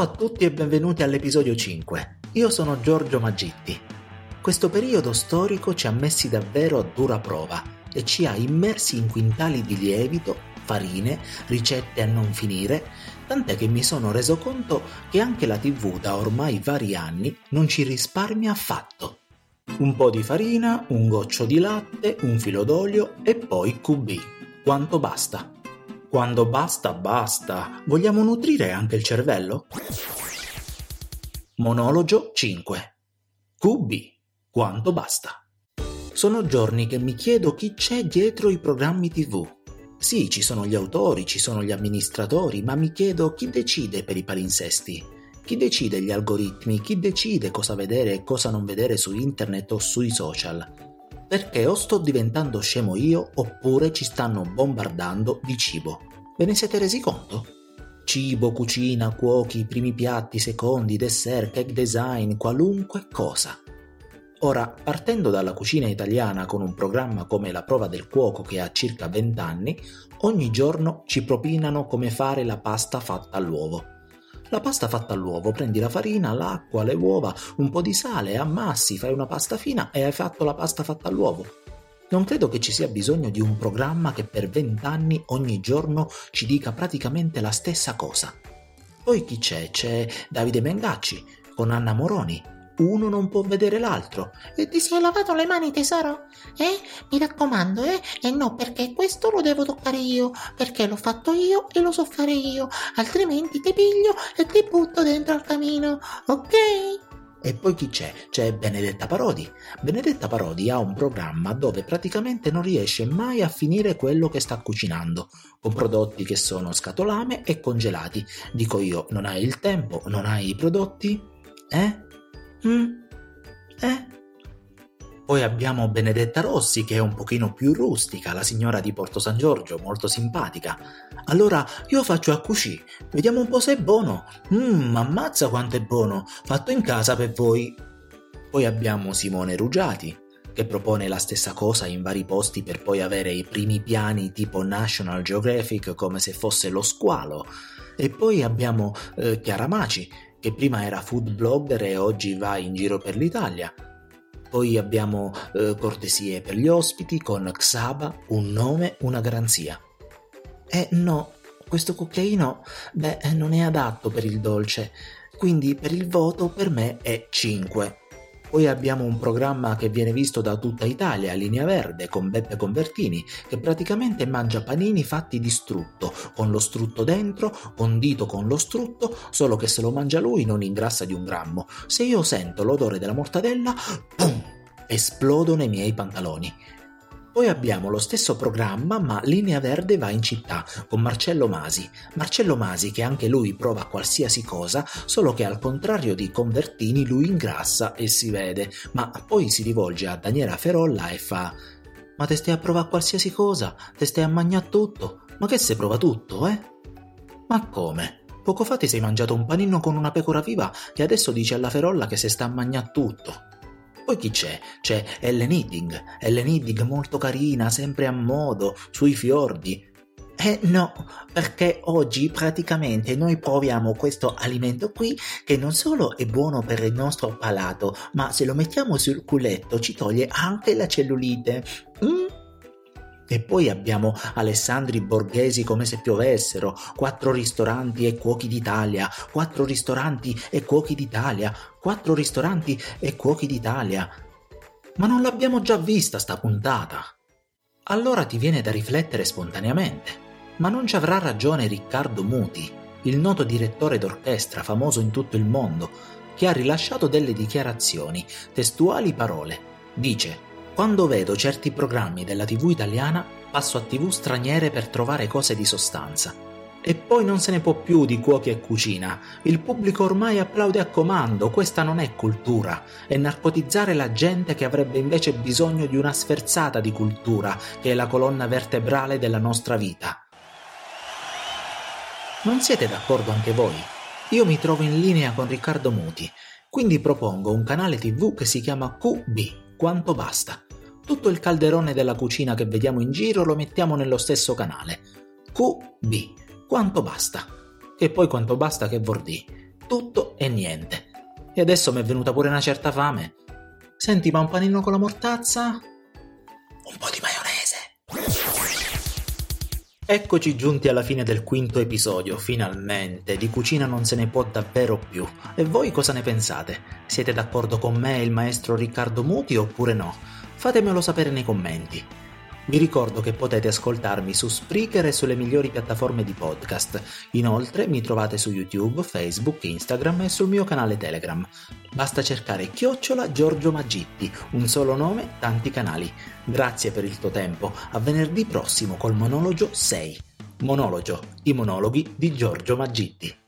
Ciao a tutti e benvenuti all'episodio 5. Io sono Giorgio Maggitti. Questo periodo storico ci ha messi davvero a dura prova e ci ha immersi in quintali di lievito, farine, ricette a non finire, tant'è che mi sono reso conto che anche la TV da ormai vari anni non ci risparmia affatto. Un po' di farina, un goccio di latte, un filo d'olio e poi QB. Quanto basta? Quando basta, basta. Vogliamo nutrire anche il cervello? Monologo 5. QB. Quanto basta. Sono giorni che mi chiedo chi c'è dietro i programmi TV. Sì, ci sono gli autori, ci sono gli amministratori, ma mi chiedo chi decide per i palinsesti. Chi decide gli algoritmi? Chi decide cosa vedere e cosa non vedere su internet o sui social? Perché o sto diventando scemo io oppure ci stanno bombardando di cibo. Ve ne siete resi conto? Cibo, cucina, cuochi, primi piatti, secondi, dessert, cake design, qualunque cosa. Ora, partendo dalla cucina italiana con un programma come La prova del cuoco che ha circa 20 anni, ogni giorno ci propinano come fare la pasta fatta all'uovo la pasta fatta all'uovo, prendi la farina, l'acqua, le uova, un po' di sale, ammassi, fai una pasta fina e hai fatto la pasta fatta all'uovo. Non credo che ci sia bisogno di un programma che per vent'anni ogni giorno ci dica praticamente la stessa cosa. Poi chi c'è? C'è Davide Mengacci con Anna Moroni, uno non può vedere l'altro. E ti sei lavato le mani, tesoro? Eh? Mi raccomando, eh? E no, perché questo lo devo toccare io, perché l'ho fatto io e lo so fare io, altrimenti ti piglio e ti butto dentro al camino, ok? E poi chi c'è? C'è Benedetta Parodi. Benedetta Parodi ha un programma dove praticamente non riesce mai a finire quello che sta cucinando, con prodotti che sono scatolame e congelati. Dico io, non hai il tempo, non hai i prodotti? Eh? Mm? Eh? Poi abbiamo Benedetta Rossi, che è un pochino più rustica, la signora di Porto San Giorgio, molto simpatica. Allora io faccio a cucì, vediamo un po' se è buono. Mmm, ammazza quanto è buono, fatto in casa per voi. Poi abbiamo Simone Rugiati, che propone la stessa cosa in vari posti per poi avere i primi piani tipo National Geographic come se fosse lo squalo. E poi abbiamo eh, Chiara Maci, che prima era food blogger e oggi va in giro per l'Italia. Poi abbiamo eh, cortesie per gli ospiti con Xaba, un nome, una garanzia. Eh no, questo cucchiaino, beh, non è adatto per il dolce, quindi per il voto per me è 5. Poi abbiamo un programma che viene visto da tutta Italia, Linea Verde, con Beppe Convertini, che praticamente mangia panini fatti di strutto, con lo strutto dentro, condito con lo strutto, solo che se lo mangia lui non ingrassa di un grammo. Se io sento l'odore della mortadella, pum! esplodo nei miei pantaloni. Poi abbiamo lo stesso programma, ma Linea Verde va in città con Marcello Masi. Marcello Masi che anche lui prova qualsiasi cosa, solo che al contrario di Convertini lui ingrassa e si vede, ma poi si rivolge a Daniela Ferolla e fa Ma te stai a provare qualsiasi cosa? Te stai a mangiare tutto? Ma che se prova tutto, eh? Ma come? Poco fa ti sei mangiato un panino con una pecora viva che adesso dice alla Ferolla che se sta a mangiare tutto. Poi chi c'è? C'è Ellen Hidding, Ellen Hidding molto carina, sempre a modo, sui fiordi. Eh no, perché oggi praticamente noi proviamo questo alimento qui che non solo è buono per il nostro palato, ma se lo mettiamo sul culetto ci toglie anche la cellulite. Mm? E poi abbiamo Alessandri Borghesi come se piovessero, quattro ristoranti e cuochi d'Italia, quattro ristoranti e cuochi d'Italia, quattro ristoranti e cuochi d'Italia. Ma non l'abbiamo già vista sta puntata? Allora ti viene da riflettere spontaneamente. Ma non ci avrà ragione Riccardo Muti, il noto direttore d'orchestra famoso in tutto il mondo, che ha rilasciato delle dichiarazioni, testuali parole. Dice Quando vedo certi programmi della TV italiana, passo a TV straniere per trovare cose di sostanza. E poi non se ne può più di cuochi e cucina. Il pubblico ormai applaude a comando, questa non è cultura, è narcotizzare la gente che avrebbe invece bisogno di una sferzata di cultura, che è la colonna vertebrale della nostra vita. Non siete d'accordo anche voi? Io mi trovo in linea con Riccardo Muti, quindi propongo un canale TV che si chiama QB, quanto basta. Tutto il calderone della cucina che vediamo in giro lo mettiamo nello stesso canale. QB, quanto basta. E poi quanto basta che vuol dire? Tutto e niente. E adesso mi è venuta pure una certa fame. Senti, ma un panino con la mortazza? Un po' di maionese. Eccoci giunti alla fine del quinto episodio, finalmente, di cucina non se ne può davvero più. E voi cosa ne pensate? Siete d'accordo con me e il maestro Riccardo Muti oppure no? Fatemelo sapere nei commenti. Vi ricordo che potete ascoltarmi su Spreaker e sulle migliori piattaforme di podcast. Inoltre mi trovate su YouTube, Facebook, Instagram e sul mio canale Telegram. Basta cercare chiocciola Giorgio Maggitti, un solo nome, tanti canali. Grazie per il tuo tempo, a venerdì prossimo col monologo 6. Monologo, i monologhi di Giorgio Maggitti.